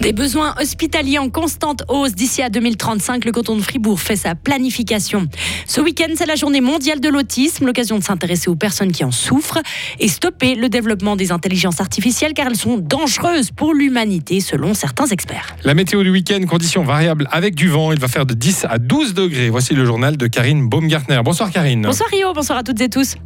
Des besoins hospitaliers en constante hausse d'ici à 2035. Le canton de Fribourg fait sa planification. Ce week-end, c'est la journée mondiale de l'autisme, l'occasion de s'intéresser aux personnes qui en souffrent et stopper le développement des intelligences artificielles car elles sont dangereuses pour l'humanité selon certains experts. La météo du week-end, conditions variables avec du vent. Il va faire de 10 à 12 degrés. Voici le journal de Karine Baumgartner. Bonsoir Karine. Bonsoir Rio, bonsoir à toutes et tous.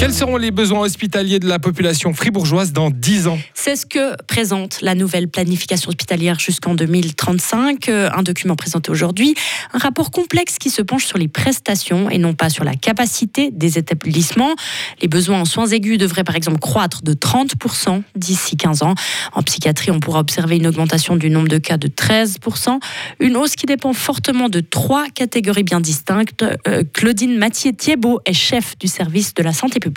Quels seront les besoins hospitaliers de la population fribourgeoise dans 10 ans C'est ce que présente la nouvelle planification hospitalière jusqu'en 2035, euh, un document présenté aujourd'hui, un rapport complexe qui se penche sur les prestations et non pas sur la capacité des établissements. Les besoins en soins aigus devraient par exemple croître de 30% d'ici 15 ans. En psychiatrie, on pourra observer une augmentation du nombre de cas de 13%, une hausse qui dépend fortement de trois catégories bien distinctes. Euh, Claudine Mathieu-Thiebaud est chef du service de la santé publique.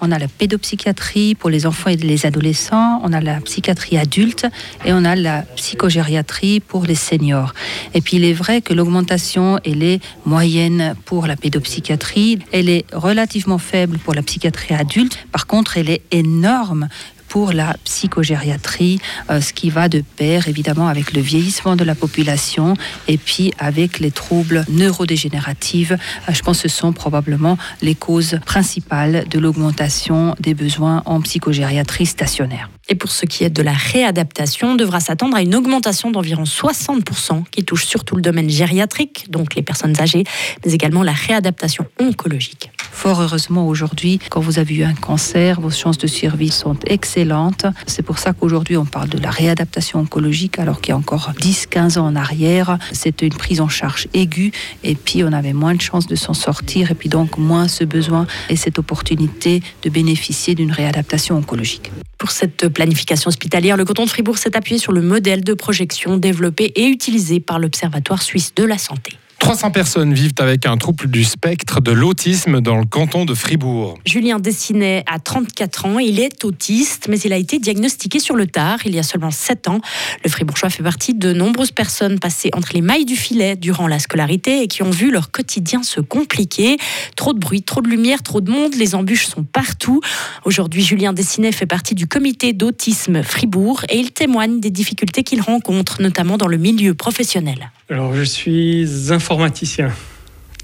On a la pédopsychiatrie pour les enfants et les adolescents, on a la psychiatrie adulte et on a la psychogériatrie pour les seniors. Et puis il est vrai que l'augmentation, elle est moyenne pour la pédopsychiatrie, elle est relativement faible pour la psychiatrie adulte, par contre elle est énorme pour la psychogériatrie, euh, ce qui va de pair évidemment avec le vieillissement de la population et puis avec les troubles neurodégénératifs. Euh, je pense que ce sont probablement les causes principales de l'augmentation des besoins en psychogériatrie stationnaire. Et pour ce qui est de la réadaptation, on devra s'attendre à une augmentation d'environ 60% qui touche surtout le domaine gériatrique, donc les personnes âgées, mais également la réadaptation oncologique. Fort heureusement aujourd'hui, quand vous avez eu un cancer, vos chances de survie sont excellentes. C'est pour ça qu'aujourd'hui on parle de la réadaptation oncologique alors qu'il y a encore 10-15 ans en arrière, c'était une prise en charge aiguë et puis on avait moins de chances de s'en sortir et puis donc moins ce besoin et cette opportunité de bénéficier d'une réadaptation oncologique. Pour cette planification hospitalière, le canton de Fribourg s'est appuyé sur le modèle de projection développé et utilisé par l'Observatoire suisse de la santé. 300 personnes vivent avec un trouble du spectre de l'autisme dans le canton de Fribourg. Julien Dessinet a 34 ans, il est autiste, mais il a été diagnostiqué sur le tard, il y a seulement 7 ans. Le Fribourgeois fait partie de nombreuses personnes passées entre les mailles du filet durant la scolarité et qui ont vu leur quotidien se compliquer. Trop de bruit, trop de lumière, trop de monde, les embûches sont partout. Aujourd'hui, Julien Dessinet fait partie du comité d'autisme Fribourg et il témoigne des difficultés qu'il rencontre, notamment dans le milieu professionnel. Alors, je suis informaticien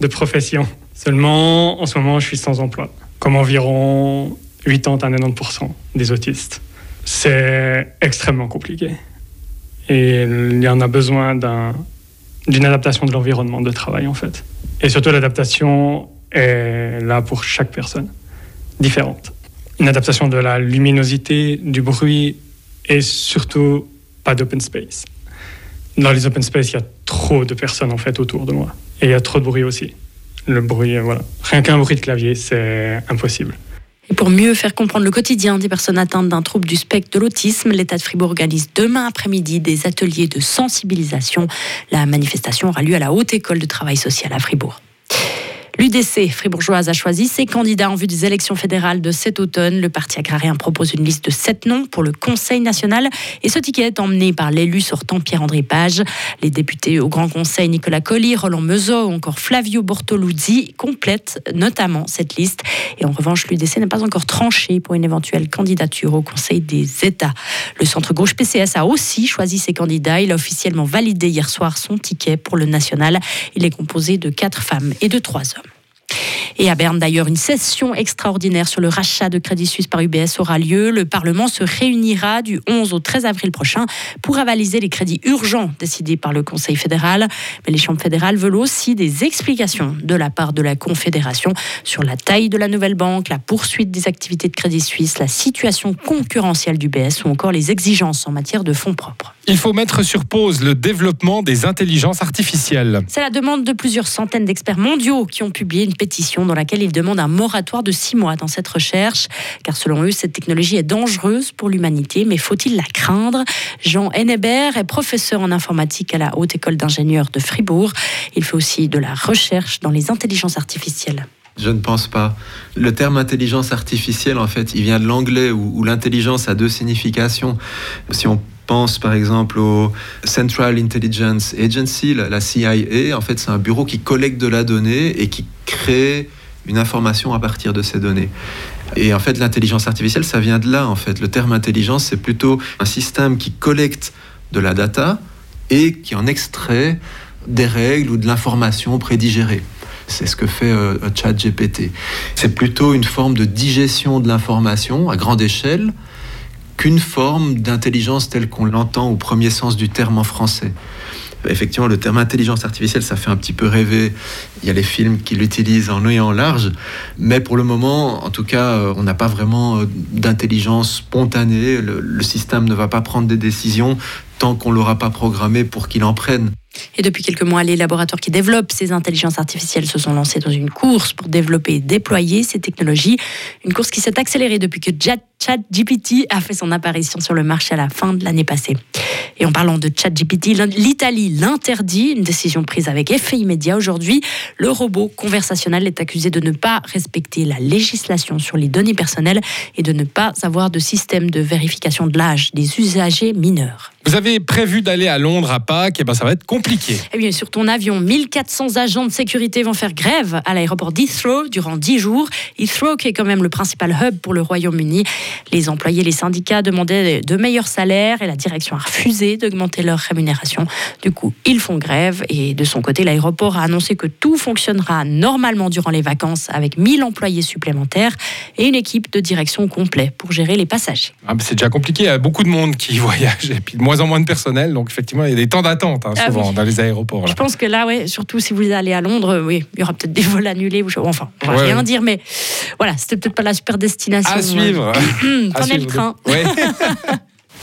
de profession. Seulement, en ce moment, je suis sans emploi, comme environ 80 à 90% des autistes. C'est extrêmement compliqué. Et il y en a besoin d'une adaptation de l'environnement de travail, en fait. Et surtout, l'adaptation est là pour chaque personne, différente. Une adaptation de la luminosité, du bruit et surtout pas d'open space. Dans les open space, il y a trop de personnes en fait autour de moi. Et il y a trop de bruit aussi. Le bruit, voilà. Rien qu'un bruit de clavier, c'est impossible. Et pour mieux faire comprendre le quotidien des personnes atteintes d'un trouble du spectre de l'autisme, l'État de Fribourg organise demain après-midi des ateliers de sensibilisation. La manifestation aura lieu à la Haute École de Travail Social à Fribourg. L'UDC fribourgeoise a choisi ses candidats en vue des élections fédérales de cet automne. Le parti agrarien propose une liste de sept noms pour le Conseil national et ce ticket est emmené par l'élu sortant Pierre-André Page. Les députés au Grand Conseil Nicolas Colli, Roland Meuseau ou encore Flavio Bortoluzzi complètent notamment cette liste. Et en revanche, l'UDC n'est pas encore tranché pour une éventuelle candidature au Conseil des États. Le centre gauche PCS a aussi choisi ses candidats. Il a officiellement validé hier soir son ticket pour le national. Il est composé de quatre femmes et de trois hommes. Et à Berne, d'ailleurs, une session extraordinaire sur le rachat de Crédit Suisse par UBS aura lieu. Le Parlement se réunira du 11 au 13 avril prochain pour avaliser les crédits urgents décidés par le Conseil fédéral. Mais les chambres fédérales veulent aussi des explications de la part de la Confédération sur la taille de la nouvelle banque, la poursuite des activités de Crédit Suisse, la situation concurrentielle d'UBS ou encore les exigences en matière de fonds propres. Il faut mettre sur pause le développement des intelligences artificielles. C'est la demande de plusieurs centaines d'experts mondiaux qui ont publié une pétition dans laquelle ils demandent un moratoire de six mois dans cette recherche, car selon eux, cette technologie est dangereuse pour l'humanité, mais faut-il la craindre? Jean Hennebert est professeur en informatique à la Haute École d'ingénieurs de Fribourg. Il fait aussi de la recherche dans les intelligences artificielles. Je ne pense pas. Le terme intelligence artificielle, en fait, il vient de l'anglais où, l'intelligence a deux significations. Si on pense par exemple au Central Intelligence Agency, la CIA. En fait, c'est un bureau qui collecte de la donnée et qui crée une information à partir de ces données. Et en fait, l'intelligence artificielle, ça vient de là. En fait, le terme intelligence, c'est plutôt un système qui collecte de la data et qui en extrait des règles ou de l'information prédigérée. C'est ce que fait euh, ChatGPT. C'est plutôt une forme de digestion de l'information à grande échelle qu'une forme d'intelligence telle qu'on l'entend au premier sens du terme en français. Effectivement, le terme intelligence artificielle, ça fait un petit peu rêver. Il y a les films qui l'utilisent en long et en large, mais pour le moment, en tout cas, euh, on n'a pas vraiment euh, d'intelligence spontanée. Le, le système ne va pas prendre des décisions tant qu'on l'aura pas programmé pour qu'il en prenne. Et depuis quelques mois, les laboratoires qui développent ces intelligences artificielles se sont lancés dans une course pour développer et déployer ces technologies. Une course qui s'est accélérée depuis que ChatGPT a fait son apparition sur le marché à la fin de l'année passée. Et en parlant de ChatGPT, l'Italie l'interdit, une décision prise avec effet immédiat aujourd'hui. Le robot conversationnel est accusé de ne pas respecter la législation sur les données personnelles et de ne pas avoir de système de vérification de l'âge des usagers mineurs. Vous avez prévu d'aller à Londres à Pâques, et ben ça va être compliqué. Eh bien, sur ton avion, 1400 agents de sécurité vont faire grève à l'aéroport d'Heathrow durant 10 jours. Heathrow, qui est quand même le principal hub pour le Royaume-Uni. Les employés, les syndicats demandaient de meilleurs salaires et la direction a refusé d'augmenter leur rémunération. Du coup, ils font grève et de son côté, l'aéroport a annoncé que tout fonctionnera normalement durant les vacances avec 1000 employés supplémentaires et une équipe de direction complète pour gérer les passagers. Ah, c'est déjà compliqué, il y a beaucoup de monde qui voyage et puis moins en moins de personnel, donc effectivement, il y a des temps d'attente hein, ah souvent dans les aéroports. Je pense que là, ouais, surtout si vous allez à Londres, oui, il y aura peut-être des vols annulés. Ou... Enfin, on va rien dire, mais voilà, c'était peut-être pas la super destination. À suivre. Prenez le train.